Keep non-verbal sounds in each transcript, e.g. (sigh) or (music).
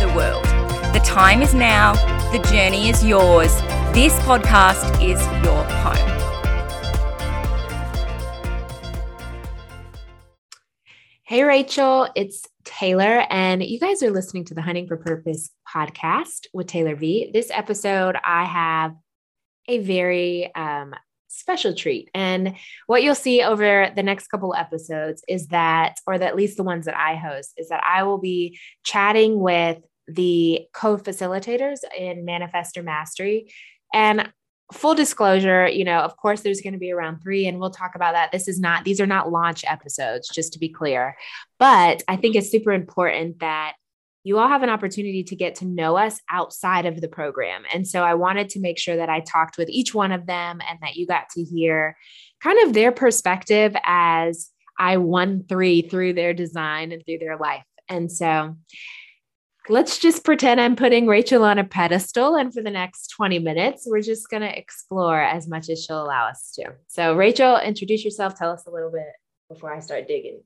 the world. The time is now, the journey is yours. This podcast is your home. Hey, Rachel, it's Taylor, and you guys are listening to the Hunting for Purpose podcast with Taylor V. This episode, I have a very um, special treat. And what you'll see over the next couple episodes is that, or at least the ones that I host, is that I will be chatting with the co facilitators in Manifestor Mastery. And full disclosure, you know, of course, there's going to be around three, and we'll talk about that. This is not, these are not launch episodes, just to be clear. But I think it's super important that you all have an opportunity to get to know us outside of the program. And so I wanted to make sure that I talked with each one of them and that you got to hear kind of their perspective as I won three through their design and through their life. And so let's just pretend I'm putting Rachel on a pedestal. And for the next 20 minutes, we're just going to explore as much as she'll allow us to. So, Rachel, introduce yourself. Tell us a little bit before I start digging.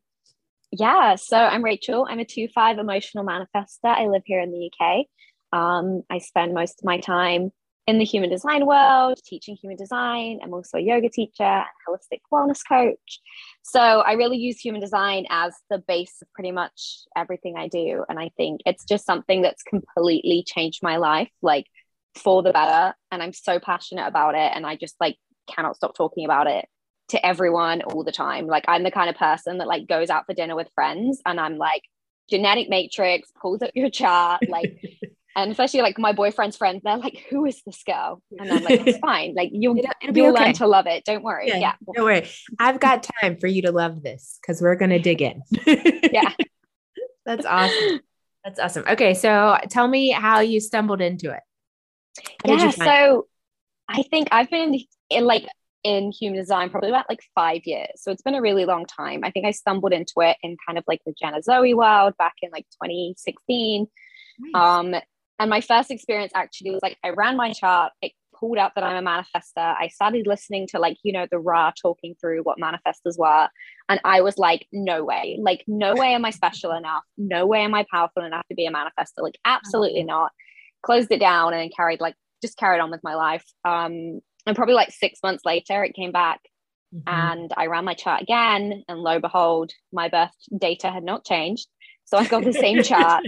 Yeah, so I'm Rachel. I'm a 2 5 emotional manifester. I live here in the UK. Um, I spend most of my time in the human design world, teaching human design. I'm also a yoga teacher, and holistic wellness coach. So I really use human design as the base of pretty much everything I do. And I think it's just something that's completely changed my life, like for the better. And I'm so passionate about it. And I just like cannot stop talking about it to everyone all the time. Like I'm the kind of person that like goes out for dinner with friends and I'm like, genetic matrix, pulls up your chart, like (laughs) and especially like my boyfriend's friends, they're like, "Who is this girl?" And I'm like, "It's (laughs) fine. Like you'll you'll okay. learn to love it. Don't worry. Yeah, yeah, don't worry. I've got time for you to love this because we're gonna dig in. yeah, (laughs) that's awesome. That's awesome. Okay, so tell me how you stumbled into it. How yeah, so I think I've been in like in human design probably about like five years. So it's been a really long time. I think I stumbled into it in kind of like the Jenna Zoe world back in like 2016. Nice. Um, and my first experience actually was like I ran my chart, it pulled out that I'm a manifester. I started listening to like, you know, the Ra talking through what manifestors were. And I was like, no way, like, no way am I special enough. No way am I powerful enough to be a manifester. Like, absolutely oh. not. Closed it down and then carried like just carried on with my life. Um, and probably like six months later, it came back mm-hmm. and I ran my chart again. And lo and behold, my birth data had not changed. So I got the same (laughs) chart.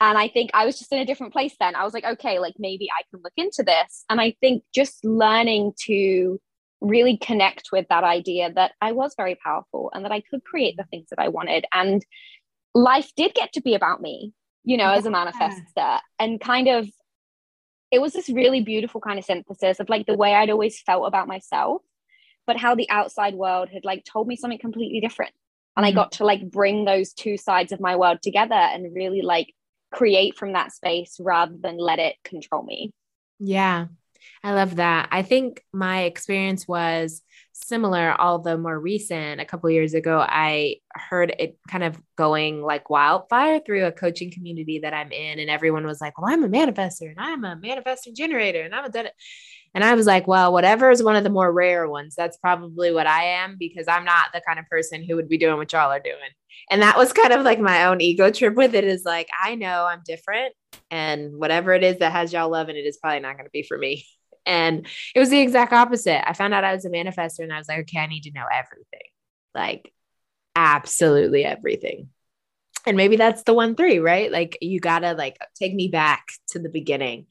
And I think I was just in a different place then. I was like, okay, like maybe I can look into this. And I think just learning to really connect with that idea that I was very powerful and that I could create the things that I wanted. And life did get to be about me, you know, yeah. as a manifester. And kind of, it was this really beautiful kind of synthesis of like the way I'd always felt about myself, but how the outside world had like told me something completely different. And mm-hmm. I got to like bring those two sides of my world together and really like create from that space rather than let it control me. Yeah. I love that. I think my experience was similar, although more recent. A couple years ago, I heard it kind of going like wildfire through a coaching community that I'm in, and everyone was like, "Well, I'm a manifester, and I'm a manifesting generator, and I'm a done it." And I was like, well, whatever is one of the more rare ones, that's probably what I am because I'm not the kind of person who would be doing what y'all are doing. And that was kind of like my own ego trip with it is like, I know I'm different and whatever it is that has y'all loving it is probably not going to be for me. (laughs) And it was the exact opposite. I found out I was a manifester and I was like, okay, I need to know everything. Like absolutely everything. And maybe that's the one three, right? Like you got to like take me back to the beginning.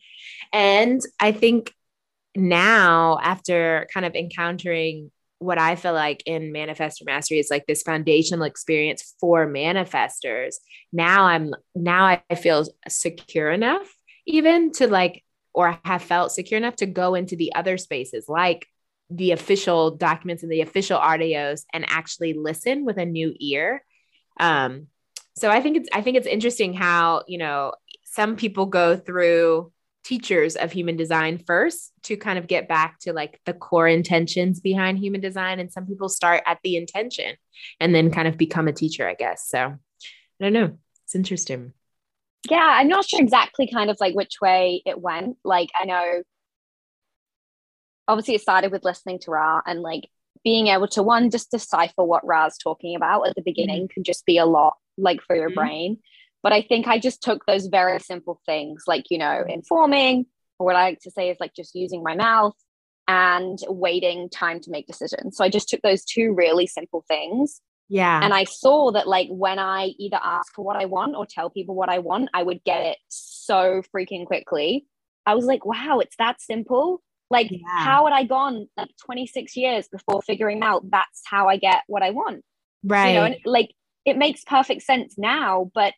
And I think now after kind of encountering what I feel like in manifestor mastery is like this foundational experience for manifestors. Now I'm now I feel secure enough even to like or have felt secure enough to go into the other spaces like the official documents and the official audios and actually listen with a new ear. Um, so I think it's I think it's interesting how you know some people go through teachers of human design first to kind of get back to like the core intentions behind human design. And some people start at the intention and then kind of become a teacher i guess. So i don't know. It's interesting. Yeah i'm not sure exactly kind of like which way it went. Like i know obviously it started with listening to ra and like being able to one just decipher what ra's talking about at the beginning mm-hmm. can just be a lot like for your mm-hmm. brain but I think I just took those very simple things like, you know, informing, or what I like to say is like just using my mouth and waiting time to make decisions. So I just took those two really simple things. Yeah. And I saw that like when I either ask for what I want or tell people what I want, I would get it so freaking quickly. I was like, wow, it's that simple. Like, yeah. how had I gone like 26 years before figuring out that's how I get what I want? Right. You know, and like it makes perfect sense now, but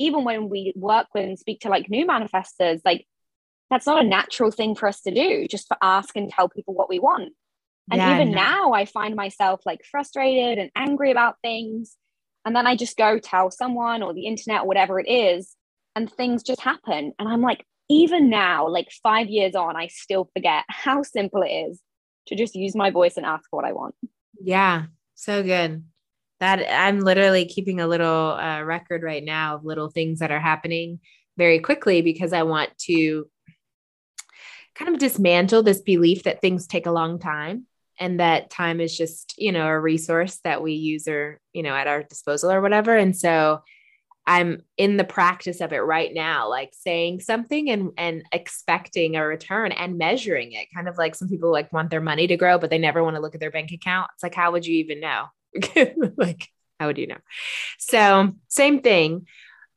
even when we work with and speak to like new manifestors, like that's not a natural thing for us to do, just to ask and tell people what we want. And yeah, even now, I find myself like frustrated and angry about things. And then I just go tell someone or the internet or whatever it is, and things just happen. And I'm like, even now, like five years on, I still forget (laughs) how simple it is to just use my voice and ask what I want. Yeah, so good that I'm literally keeping a little uh, record right now of little things that are happening very quickly because I want to kind of dismantle this belief that things take a long time and that time is just, you know, a resource that we use or, you know, at our disposal or whatever. And so I'm in the practice of it right now, like saying something and and expecting a return and measuring it. Kind of like some people like want their money to grow, but they never want to look at their bank account. It's like, how would you even know? (laughs) like, how would you know? So, same thing.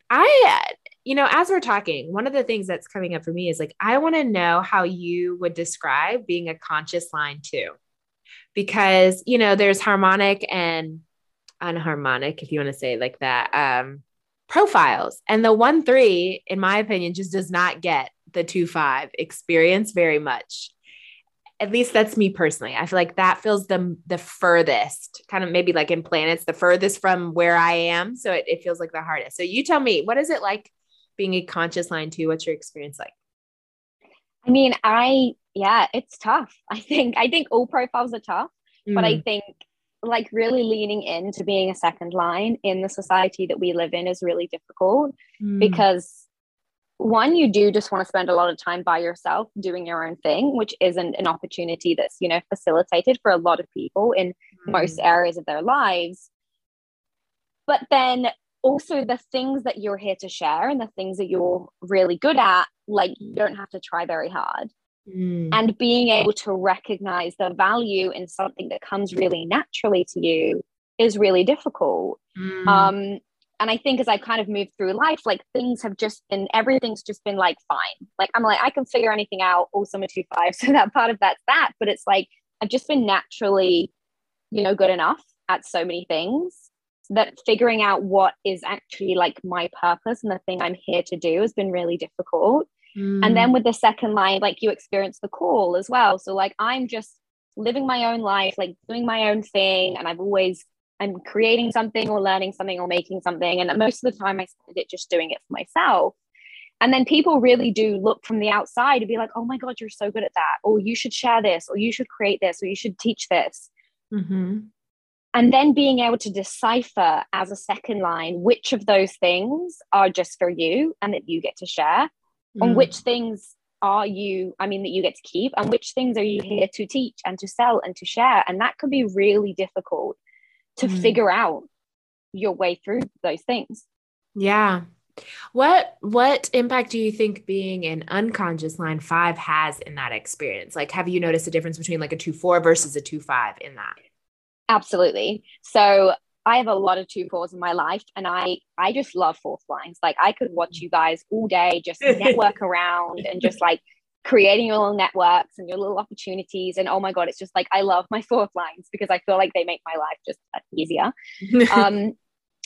I, you know, as we're talking, one of the things that's coming up for me is like, I want to know how you would describe being a conscious line two. Because, you know, there's harmonic and unharmonic, if you want to say like that, um, profiles. And the one three, in my opinion, just does not get the two five experience very much at least that's me personally. I feel like that feels the the furthest, kind of maybe like in planets, the furthest from where I am. So it, it feels like the hardest. So you tell me, what is it like being a conscious line two? What's your experience like? I mean, I yeah, it's tough. (laughs) I think I think all profiles are tough, mm. but I mm. think like really leaning into being a second line in the society that we live in is really difficult mm. because one you do just want to spend a lot of time by yourself doing your own thing which isn't an opportunity that's you know facilitated for a lot of people in mm-hmm. most areas of their lives but then also the things that you're here to share and the things that you're really good at like you don't have to try very hard mm. and being able to recognize the value in something that comes really naturally to you is really difficult mm. um and I think as I kind of moved through life, like things have just been, everything's just been like fine. Like I'm like, I can figure anything out. Also, I'm a two five. (laughs) So that part of that's that. But it's like, I've just been naturally, you know, good enough at so many things that figuring out what is actually like my purpose and the thing I'm here to do has been really difficult. Mm. And then with the second line, like you experience the call as well. So like I'm just living my own life, like doing my own thing. And I've always I'm creating something or learning something or making something. And most of the time I spend it just doing it for myself. And then people really do look from the outside and be like, oh my God, you're so good at that. Or you should share this, or you should create this, or you should teach this. Mm-hmm. And then being able to decipher as a second line which of those things are just for you and that you get to share, mm. and which things are you, I mean, that you get to keep, and which things are you here to teach and to sell and to share. And that can be really difficult to mm. figure out your way through those things. Yeah. What what impact do you think being an unconscious line 5 has in that experience? Like have you noticed a difference between like a 2-4 versus a 2-5 in that? Absolutely. So I have a lot of two fours in my life and I I just love fourth lines. Like I could watch you guys all day just (laughs) network around and just like creating your little networks and your little opportunities. And oh my God, it's just like I love my fourth lines because I feel like they make my life just easier. (laughs) um,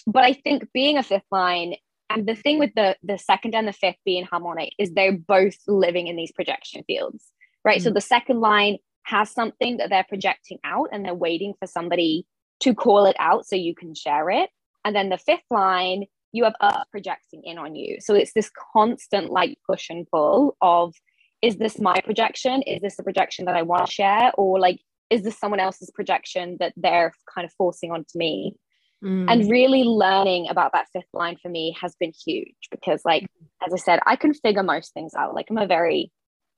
but I think being a fifth line, and the thing with the the second and the fifth being harmonic is they're both living in these projection fields, right? Mm. So the second line has something that they're projecting out and they're waiting for somebody to call it out so you can share it. And then the fifth line, you have us projecting in on you. So it's this constant like push and pull of is this my projection? Is this a projection that I want to share? Or like, is this someone else's projection that they're kind of forcing onto me? Mm. And really learning about that fifth line for me has been huge because, like, as I said, I can figure most things out. Like, I'm a very,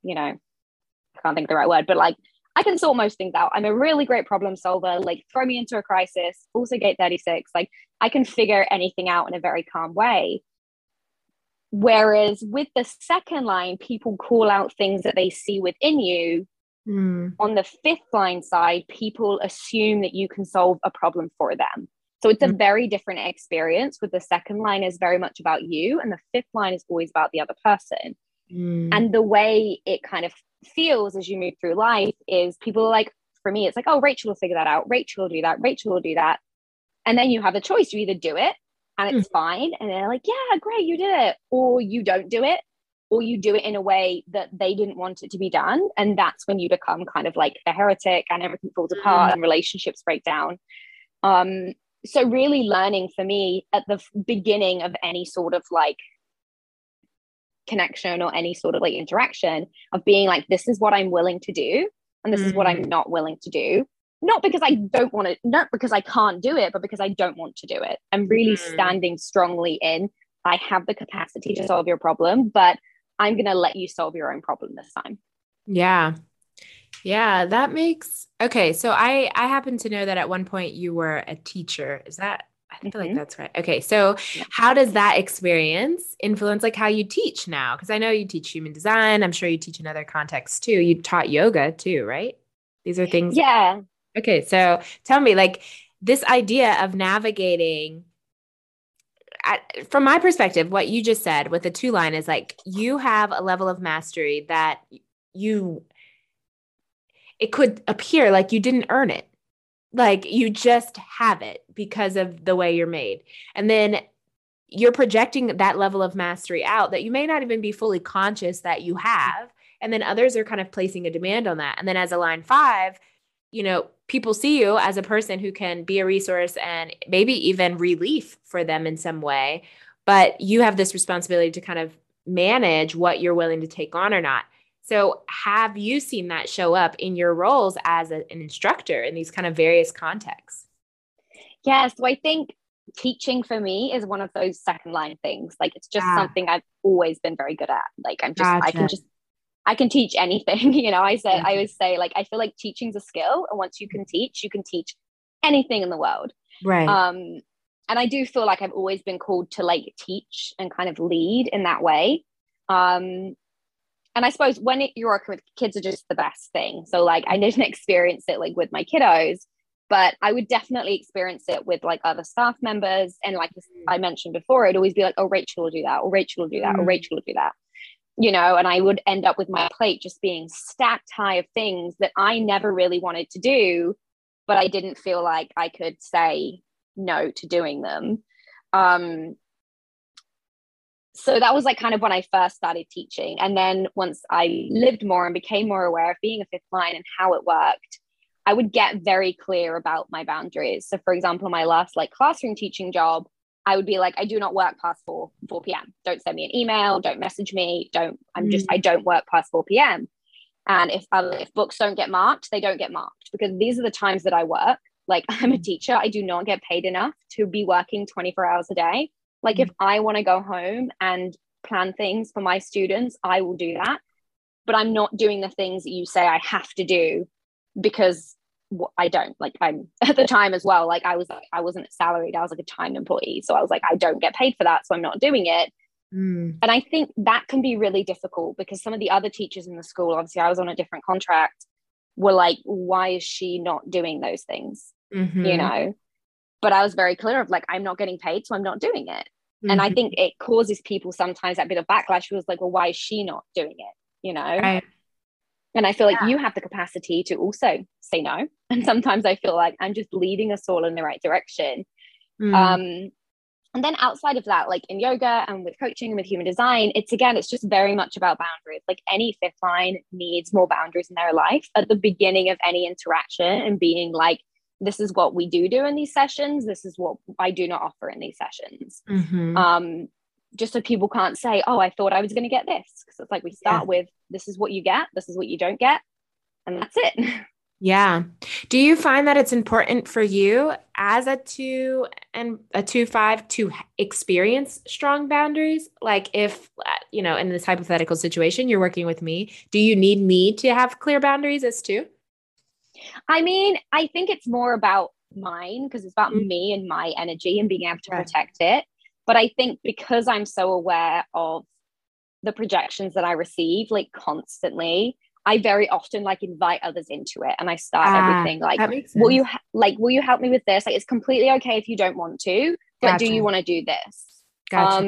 you know, I can't think of the right word, but like, I can sort most things out. I'm a really great problem solver. Like, throw me into a crisis, also gate 36. Like, I can figure anything out in a very calm way. Whereas with the second line, people call out things that they see within you. Mm. On the fifth line side, people assume that you can solve a problem for them. So it's a mm. very different experience. With the second line is very much about you, and the fifth line is always about the other person. Mm. And the way it kind of feels as you move through life is people are like, for me, it's like, oh, Rachel will figure that out. Rachel will do that. Rachel will do that. And then you have a choice. You either do it and it's mm. fine. And they're like, yeah, great, you did it. Or you don't do it, or you do it in a way that they didn't want it to be done. And that's when you become kind of like a heretic and everything falls apart mm. and relationships break down. Um, so, really learning for me at the beginning of any sort of like connection or any sort of like interaction of being like, this is what I'm willing to do. And this mm. is what I'm mm. not willing to do not because I don't want to, not because I can't do it, but because I don't want to do it. I'm really mm. standing strongly in I have the capacity to solve your problem, but I'm going to let you solve your own problem this time. Yeah. Yeah, that makes okay. So I I happen to know that at one point you were a teacher. Is that I feel mm-hmm. like that's right. Okay, so how does that experience influence like how you teach now? Because I know you teach human design. I'm sure you teach in other contexts too. You taught yoga too, right? These are things. Yeah, Okay, so tell me, like this idea of navigating. At, from my perspective, what you just said with the two line is like you have a level of mastery that you. It could appear like you didn't earn it, like you just have it because of the way you're made, and then you're projecting that level of mastery out that you may not even be fully conscious that you have. And then others are kind of placing a demand on that. And then as a line five, you know, people see you as a person who can be a resource and maybe even relief for them in some way. But you have this responsibility to kind of manage what you're willing to take on or not. So, have you seen that show up in your roles as a, an instructor in these kind of various contexts? Yeah, so I think teaching for me is one of those second line things. Like, it's just ah. something I've always been very good at. Like, I'm just, gotcha. I can just I can teach anything. (laughs) you know, I said, I mm-hmm. always say, like, I feel like teaching's a skill. And once you can teach, you can teach anything in the world. Right. Um, and I do feel like I've always been called to like teach and kind of lead in that way. Um, and I suppose when it, you're working with kids are just the best thing. So like I didn't (laughs) experience it like with my kiddos, but I would definitely experience it with like other staff members. And like I mentioned before, it'd always be like, oh, Rachel will do that, or Rachel will do that, mm. or Rachel will do that you know, and I would end up with my plate just being stacked high of things that I never really wanted to do, but I didn't feel like I could say no to doing them. Um, so that was like kind of when I first started teaching. And then once I lived more and became more aware of being a fifth line and how it worked, I would get very clear about my boundaries. So, for example, my last like classroom teaching job, I would be like, I do not work past 4 4 p.m. Don't send me an email, don't message me, don't I'm just mm. I don't work past 4 p.m. And if um, if books don't get marked, they don't get marked because these are the times that I work. Like (laughs) I'm a mm. teacher, I do not get paid enough to be working 24 hours a day. Like mm. if I want to go home and plan things for my students, I will do that. But I'm not doing the things that you say I have to do because I don't like I'm (laughs) at the time as well like I was like I wasn't salaried I was like a time employee so I was like I don't get paid for that so I'm not doing it mm. and I think that can be really difficult because some of the other teachers in the school obviously I was on a different contract were like why is she not doing those things mm-hmm. you know but I was very clear of like I'm not getting paid so I'm not doing it mm-hmm. and I mm-hmm. think it causes people sometimes that bit of backlash was like well why is she not doing it you know? Right. And I feel like yeah. you have the capacity to also say no. (laughs) And sometimes I feel like I'm just leading us all in the right direction. Mm. Um, and then outside of that, like in yoga and with coaching and with human design, it's again, it's just very much about boundaries. Like any fifth line needs more boundaries in their life at the beginning of any interaction and being like, this is what we do do in these sessions. This is what I do not offer in these sessions. Mm-hmm. Um, just so people can't say, oh, I thought I was going to get this. Because it's like we start yeah. with this is what you get, this is what you don't get, and that's it. (laughs) Yeah. Do you find that it's important for you as a two and a two five to experience strong boundaries? Like if you know, in this hypothetical situation, you're working with me, do you need me to have clear boundaries as two? I mean, I think it's more about mine because it's about mm-hmm. me and my energy and being able to right. protect it. But I think because I'm so aware of the projections that I receive like constantly, I very often like invite others into it and I start ah, everything like, will you ha- like, will you help me with this? Like, it's completely okay if you don't want to, but gotcha. do you want to do this? Gotcha. Um,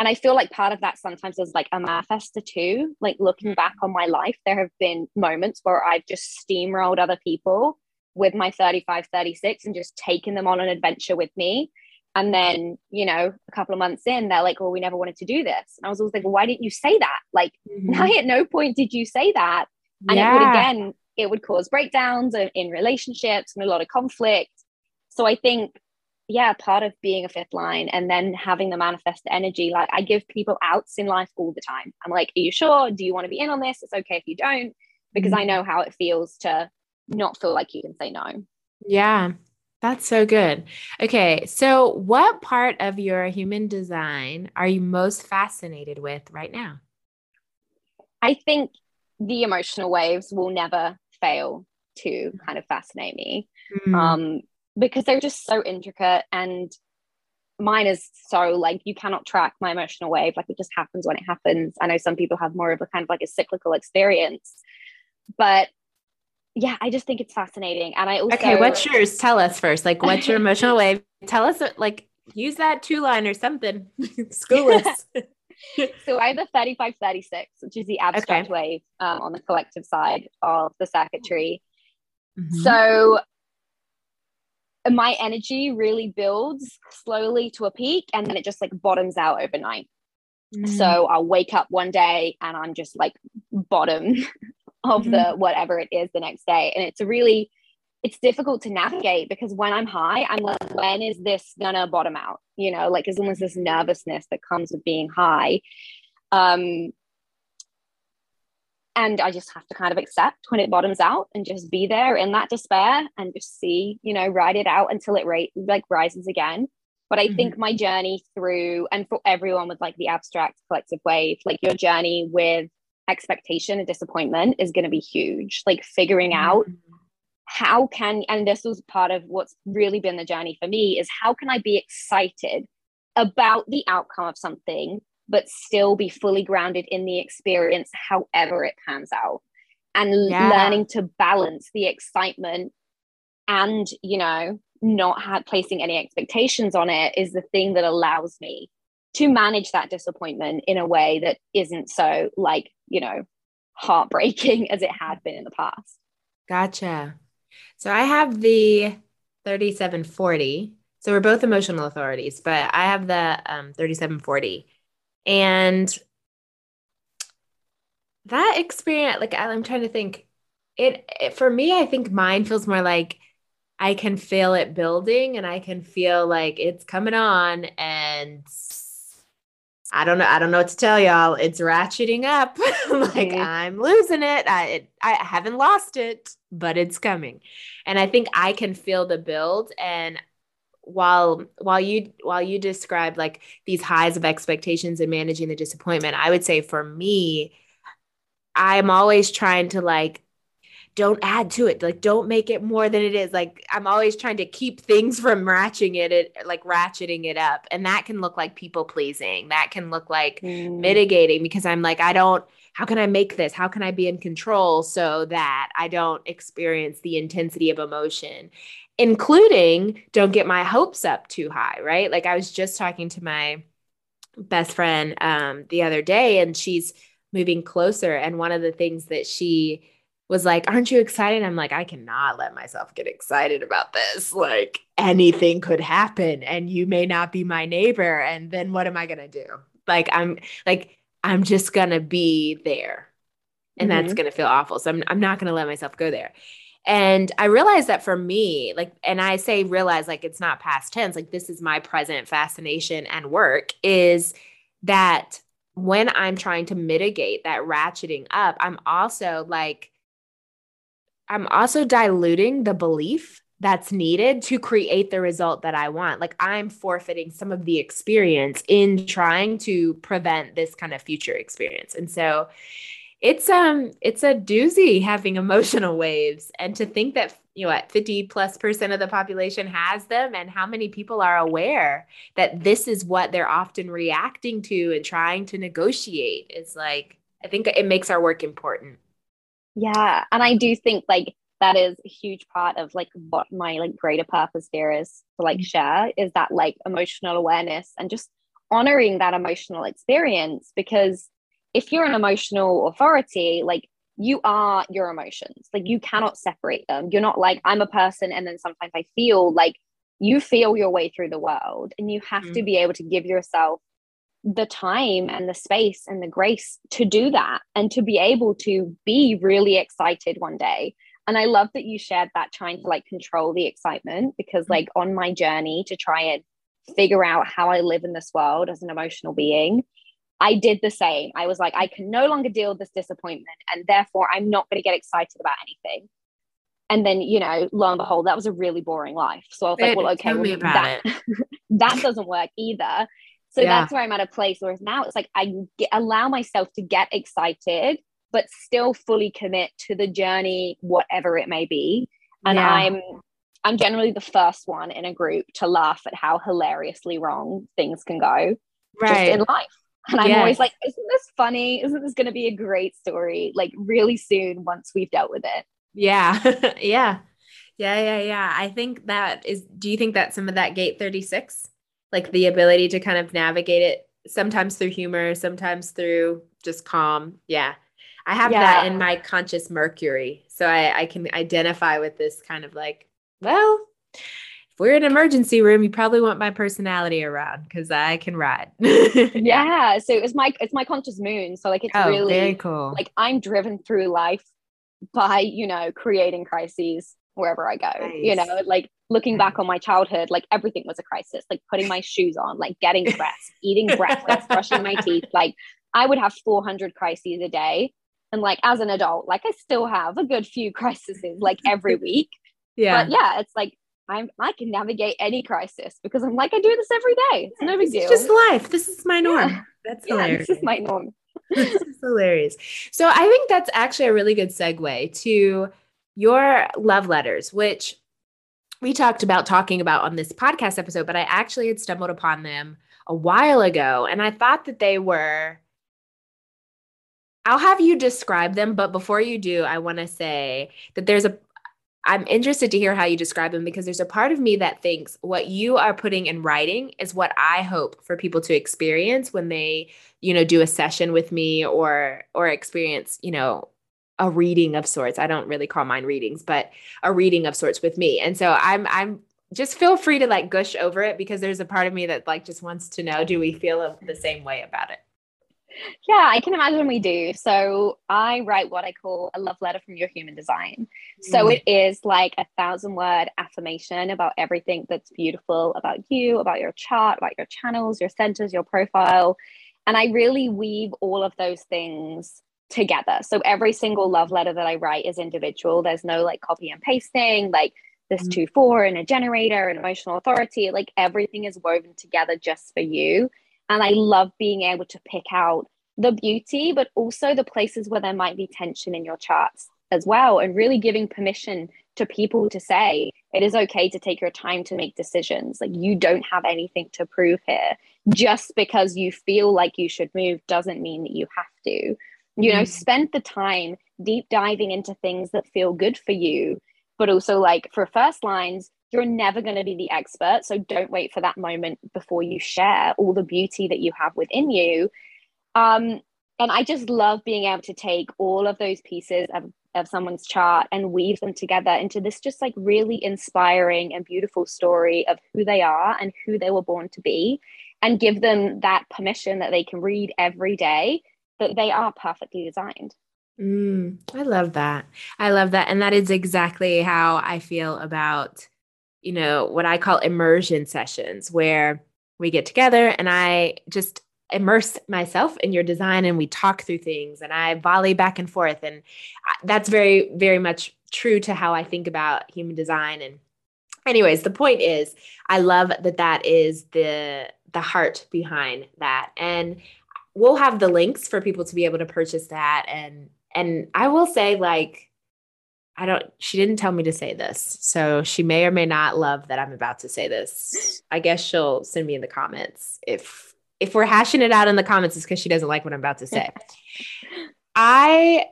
and I feel like part of that sometimes is like a manifester too. Like looking back on my life, there have been moments where I've just steamrolled other people with my 35, 36 and just taken them on an adventure with me. And then, you know, a couple of months in, they're like, well, we never wanted to do this. And I was always like, well, why didn't you say that? Like, mm-hmm. (laughs) why at no point did you say that? And yeah. it would, again, it would cause breakdowns in relationships and a lot of conflict. So I think, yeah, part of being a fifth line and then having the manifest energy, like I give people outs in life all the time. I'm like, are you sure? Do you want to be in on this? It's okay if you don't, because mm-hmm. I know how it feels to not feel like you can say no. Yeah. That's so good. Okay. So, what part of your human design are you most fascinated with right now? I think the emotional waves will never fail to kind of fascinate me mm. um, because they're just so intricate and mine is so like you cannot track my emotional wave like it just happens when it happens i know some people have more of a kind of like a cyclical experience but yeah, I just think it's fascinating. And I also Okay, what's yours? Tell us first. Like what's your emotional (laughs) wave? Tell us like use that two line or something. (laughs) School us. (laughs) so I have the 3536, which is the abstract okay. wave um, on the collective side of the circuitry. Mm-hmm. So my energy really builds slowly to a peak and then it just like bottoms out overnight. Mm. So I'll wake up one day and I'm just like bottom of mm-hmm. the whatever it is the next day. And it's really, it's difficult to navigate because when I'm high, I'm like, when is this gonna bottom out? You know, like as long as this nervousness that comes with being high. Um, and I just have to kind of accept when it bottoms out and just be there in that despair and just see, you know, ride it out until it rate like rises again. But I mm-hmm. think my journey through, and for everyone with like the abstract collective wave, like your journey with expectation and disappointment is going to be huge. Like figuring out mm-hmm. how can, and this was part of what's really been the journey for me, is how can I be excited about the outcome of something, but still be fully grounded in the experience, however it pans out. And yeah. learning to balance the excitement and, you know, not have, placing any expectations on it is the thing that allows me to manage that disappointment in a way that isn't so like you know heartbreaking (laughs) as it had been in the past. Gotcha. So i have the 3740 so we're both emotional authorities but i have the um, 3740 and that experience like i'm trying to think it, it for me i think mine feels more like i can feel it building and i can feel like it's coming on and I don't know. I don't know what to tell y'all. It's ratcheting up. (laughs) like mm-hmm. I'm losing it. I it, I haven't lost it, but it's coming. And I think I can feel the build. And while while you while you describe like these highs of expectations and managing the disappointment, I would say for me, I'm always trying to like don't add to it. Like don't make it more than it is. Like i'm always trying to keep things from ratcheting it, it like ratcheting it up. And that can look like people pleasing. That can look like mm. mitigating because i'm like i don't how can i make this? How can i be in control so that i don't experience the intensity of emotion? Including don't get my hopes up too high right? Like i was just talking to my best friend um, the other day and she's moving closer. And one of the things that she was like, Aren't you excited? I'm like, I cannot let myself get excited about this. Like anything could happen and you may not be my neighbor. And then what am I going to do? Like, I'm like, I'm just going to be there. And mm-hmm. that's going to feel awful. So I'm, I'm not going to let myself go there. And I realized that for me, like, and I say realize like it's not past tense, like this is my present fascination and work is that when I'm trying to mitigate that ratcheting up, I'm also like, I'm also diluting the belief that's needed to create the result that I want. Like I'm forfeiting some of the experience in trying to prevent this kind of future experience. And so it's um it's a doozy having (laughs) emotional waves and to think that you know what 50 plus percent of the population has them and how many people are aware that this is what they're often reacting to and trying to negotiate is like i think it makes our work important yeah and i do think like that is a huge part of like what my like greater purpose here is to like mm-hmm. share is that like emotional awareness and just honoring that emotional experience because if you're an emotional authority, like you are your emotions. Like you cannot separate them. You're not like, I'm a person and then sometimes I feel like you feel your way through the world and you have mm. to be able to give yourself the time and the space and the grace to do that and to be able to be really excited one day. And I love that you shared that trying to like control the excitement because, like, on my journey to try and figure out how I live in this world as an emotional being, I did the same. I was like, I can no longer deal with this disappointment, and therefore I'm not going to get excited about anything. And then, you know, lo and behold, that was a really boring life. So I was like, well, okay, well, that, (laughs) that doesn't work either. So yeah. that's where I'm at a place where now it's like I get, allow myself to get excited, but still fully commit to the journey, whatever it may be. And yeah. I'm I'm generally the first one in a group to laugh at how hilariously wrong things can go right. just in life. And I'm yes. always like, isn't this funny? Isn't this going to be a great story? Like, really soon once we've dealt with it. Yeah. (laughs) yeah. Yeah. Yeah. Yeah. I think that is, do you think that some of that gate 36, like the ability to kind of navigate it sometimes through humor, sometimes through just calm? Yeah. I have yeah. that in my conscious Mercury. So I, I can identify with this kind of like, well, if we're in an emergency room, you probably want my personality around because I can ride. (laughs) yeah. So it's my it's my conscious moon. So like it's oh, really cool. Like I'm driven through life by, you know, creating crises wherever I go. Nice. You know, like looking back mm-hmm. on my childhood, like everything was a crisis. Like putting my shoes on, like getting dressed, eating breakfast, brushing my (laughs) teeth. Like I would have 400 crises a day. And like as an adult, like I still have a good few crises like every week. Yeah. But yeah, it's like I'm I can navigate any crisis because I'm like I do this every day. It's no big deal. It's just life. This is my norm. Yeah. That's yeah, hilarious. This is my norm. (laughs) this is hilarious. So I think that's actually a really good segue to your love letters, which we talked about talking about on this podcast episode, but I actually had stumbled upon them a while ago and I thought that they were I'll have you describe them, but before you do, I want to say that there's a I'm interested to hear how you describe them because there's a part of me that thinks what you are putting in writing is what I hope for people to experience when they, you know, do a session with me or or experience, you know, a reading of sorts. I don't really call mine readings, but a reading of sorts with me. And so I'm I'm just feel free to like gush over it because there's a part of me that like just wants to know do we feel the same way about it? Yeah, I can imagine we do. So I write what I call a love letter from your human design. So mm. it is like a thousand word affirmation about everything that's beautiful about you, about your chart, about your channels, your centers, your profile. And I really weave all of those things together. So every single love letter that I write is individual. There's no like copy and pasting, like this mm. two, four, and a generator, and emotional authority. Like everything is woven together just for you. And I love being able to pick out the beauty, but also the places where there might be tension in your charts as well, and really giving permission to people to say it is okay to take your time to make decisions. Like you don't have anything to prove here. Just because you feel like you should move doesn't mean that you have to. You mm-hmm. know, spend the time deep diving into things that feel good for you, but also like for first lines, you're never going to be the expert. So don't wait for that moment before you share all the beauty that you have within you. Um, and I just love being able to take all of those pieces of, of someone's chart and weave them together into this just like really inspiring and beautiful story of who they are and who they were born to be and give them that permission that they can read every day that they are perfectly designed. Mm, I love that. I love that. And that is exactly how I feel about, you know, what I call immersion sessions, where we get together and I just immerse myself in your design and we talk through things and I volley back and forth. And that's very, very much true to how I think about human design. And, anyways, the point is, I love that that is the the heart behind that. And we'll have the links for people to be able to purchase that. And and I will say, like, I don't, she didn't tell me to say this. So she may or may not love that I'm about to say this. I guess she'll send me in the comments if if we're hashing it out in the comments, it's because she doesn't like what I'm about to say. (laughs) I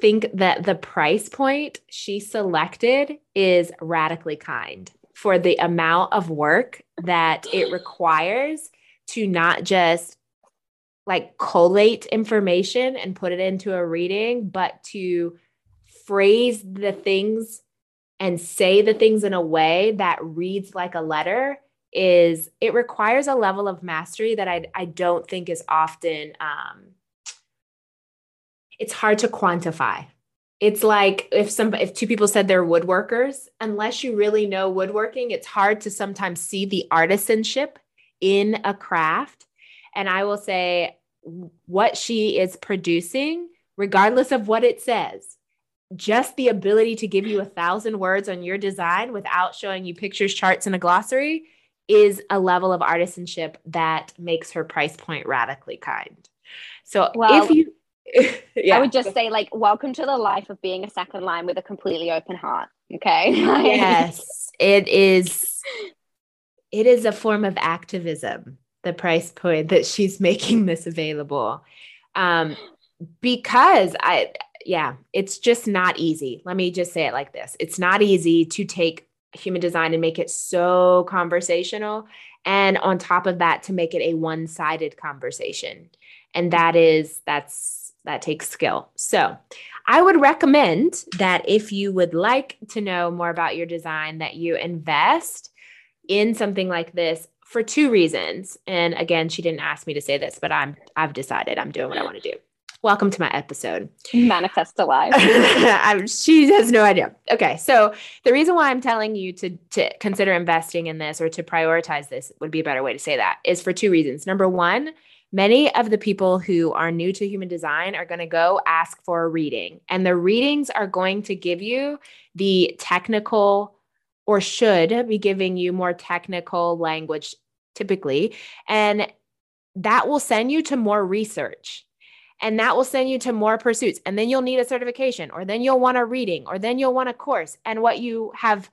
think that the price point she selected is radically kind for the amount of work that it requires to not just like collate information and put it into a reading, but to phrase the things and say the things in a way that reads like a letter is it requires a level of mastery that I, I don't think is often um, it's hard to quantify. It's like if some if two people said they're woodworkers unless you really know woodworking it's hard to sometimes see the artisanship in a craft. And i will say what she is producing regardless of what it says just the ability to give you a thousand words on your design without showing you pictures charts and a glossary is a level of artisanship that makes her price point radically kind. So well, if you (laughs) yeah. I would just say like welcome to the life of being a second line with a completely open heart. Okay. (laughs) yes. It is it is a form of activism, the price point that she's (laughs) making this available. Um because I yeah, it's just not easy. Let me just say it like this. It's not easy to take human design and make it so conversational. And on top of that, to make it a one sided conversation. And that is, that's, that takes skill. So I would recommend that if you would like to know more about your design, that you invest in something like this for two reasons. And again, she didn't ask me to say this, but I'm I've decided I'm doing what I want to do. Welcome to my episode. Manifest alive. (laughs) she has no idea. Okay, so the reason why I'm telling you to to consider investing in this or to prioritize this would be a better way to say that is for two reasons. Number one, many of the people who are new to human design are going to go ask for a reading, and the readings are going to give you the technical or should be giving you more technical language typically, and that will send you to more research and that will send you to more pursuits. And then you'll need a certification, or then you'll want a reading, or then you'll want a course. And what you have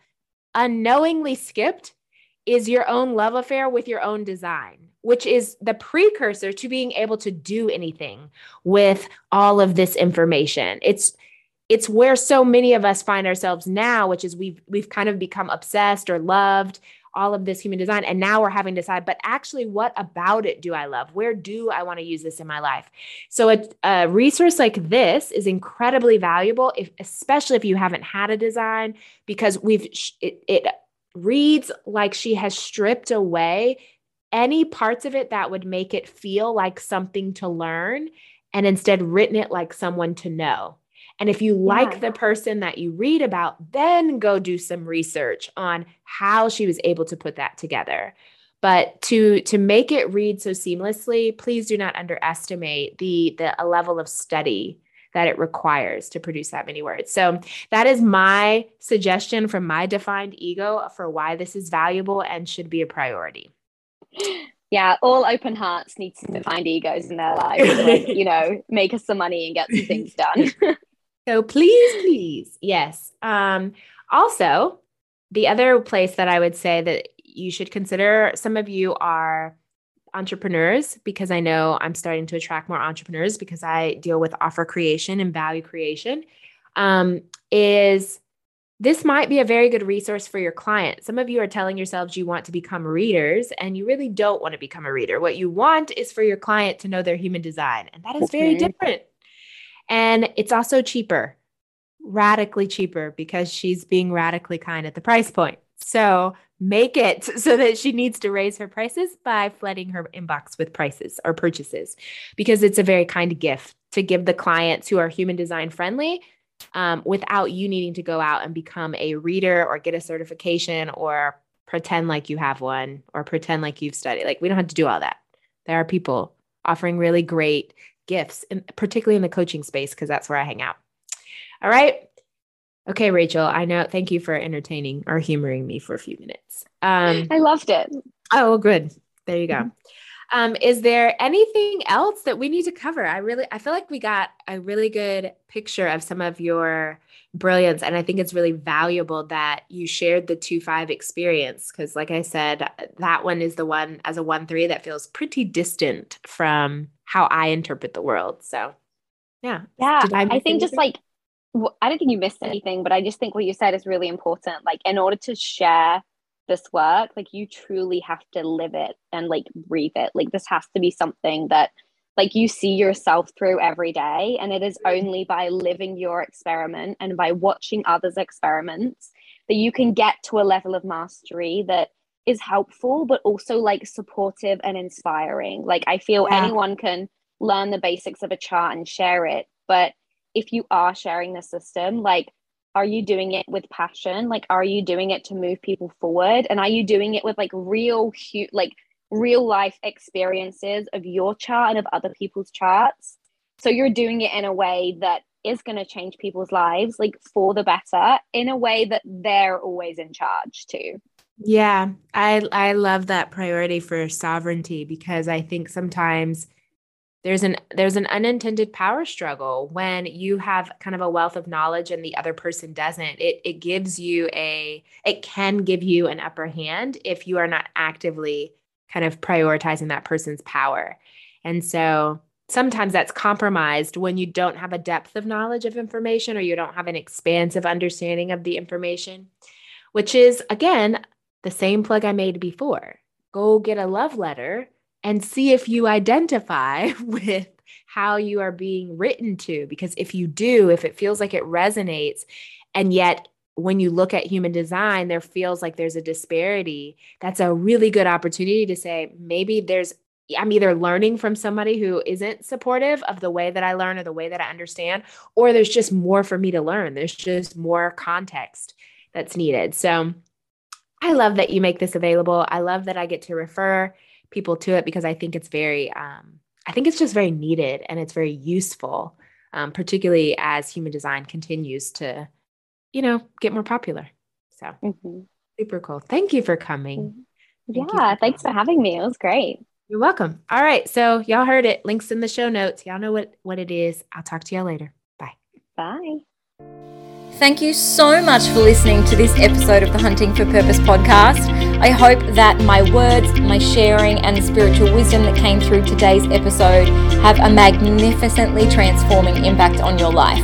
unknowingly skipped is your own love affair with your own design, which is the precursor to being able to do anything with all of this information. It's it's where so many of us find ourselves now, which is we've we've kind of become obsessed or loved all of this human design and now we're having to decide but actually what about it do i love? Where do i want to use this in my life? So a, a resource like this is incredibly valuable if especially if you haven't had a design because we've it, it reads like she has stripped away any parts of it that would make it feel like something to learn and instead written it like someone to know and if you like the person that you read about, then go do some research on how she was able to put that together. But to to make it read so seamlessly, please do not underestimate the the a level of study that it requires to produce that many words. So that is my suggestion from my defined ego for why this is valuable and should be a priority. Yeah, all open hearts need some mm. defined egos in their lives. like, you know, (laughs) make us some money and get some things done. (laughs) So please, please, yes. Um, also, the other place that I would say that you should consider, some of you are entrepreneurs because I know I'm starting to attract more entrepreneurs because I deal with offer creation and value creation. Um, is this might be a very good resource for your client. Some of you are telling yourselves you want to become readers and you really don't want to become a reader. What you want is for your client to know their human design, and that is very different. And it's also cheaper, radically cheaper because she's being radically kind at the price point. So make it (laughs) so that she needs to raise her prices by flooding her inbox with prices or purchases because it's a very kind gift to give the clients who are human design friendly um, without you needing to go out and become a reader or get a certification or pretend like you have one or pretend like you've studied. Like we don't have to do all that. There are people offering really great gifts, in, particularly in the coaching space, because that's where I hang out. All right. Okay, Rachel, I know. Thank you for entertaining or humoring me for a few minutes. Um, I loved it. Oh, good. There you go. Mm-hmm. Um, is there anything else that we need to cover? I really, I feel like we got a really good picture of some of your brilliance, and I think it's really valuable that you shared the two five experience because, like I said, that one is the one as a one three that feels pretty distant from how I interpret the world. So, yeah, yeah, I, I, think anything? just like I don't think you missed anything, but I just think what you said is really important. Like, in order to share this work, like, you truly have to live it and like breathe it. Like, this has to be something that like you see yourself through every day. And it is mm-hmm. only by living your experiment and by watching others' experiments that you can get to a level of mastery that is helpful, but also like supportive and inspiring. Like, I feel yeah. anyone can learn the basics of a chart and share it, but if you are sharing the system, like, are you doing it with passion? Like, are you doing it to move people forward? And are you doing it with like real, hu- like real life experiences of your chart and of other people's charts? So you're doing it in a way that is going to change people's lives, like for the better, in a way that they're always in charge too. Yeah, I I love that priority for sovereignty because I think sometimes there's an there's an unintended power struggle when you have kind of a wealth of knowledge and the other person doesn't. It it gives you a it can give you an upper hand if you are not actively kind of prioritizing that person's power. And so sometimes that's compromised when you don't have a depth of knowledge of information or you don't have an expansive understanding of the information which is again the same plug i made before. Go get a love letter and see if you identify (laughs) with how you are being written to. Because if you do, if it feels like it resonates, and yet when you look at human design, there feels like there's a disparity, that's a really good opportunity to say, maybe there's I'm either learning from somebody who isn't supportive of the way that I learn or the way that I understand, or there's just more for me to learn. There's just more context that's needed. So I love that you make this available. I love that I get to refer people to it because I think it's very, um, I think it's just very needed and it's very useful, um, particularly as human design continues to, you know, get more popular. So mm-hmm. super cool. Thank you for coming. Mm-hmm. Thank yeah, for thanks for having me. It was great. You're welcome. All right, so y'all heard it. Links in the show notes. Y'all know what what it is. I'll talk to y'all later. Bye. Bye. Thank you so much for listening to this episode of the Hunting for Purpose podcast. I hope that my words, my sharing, and the spiritual wisdom that came through today's episode have a magnificently transforming impact on your life.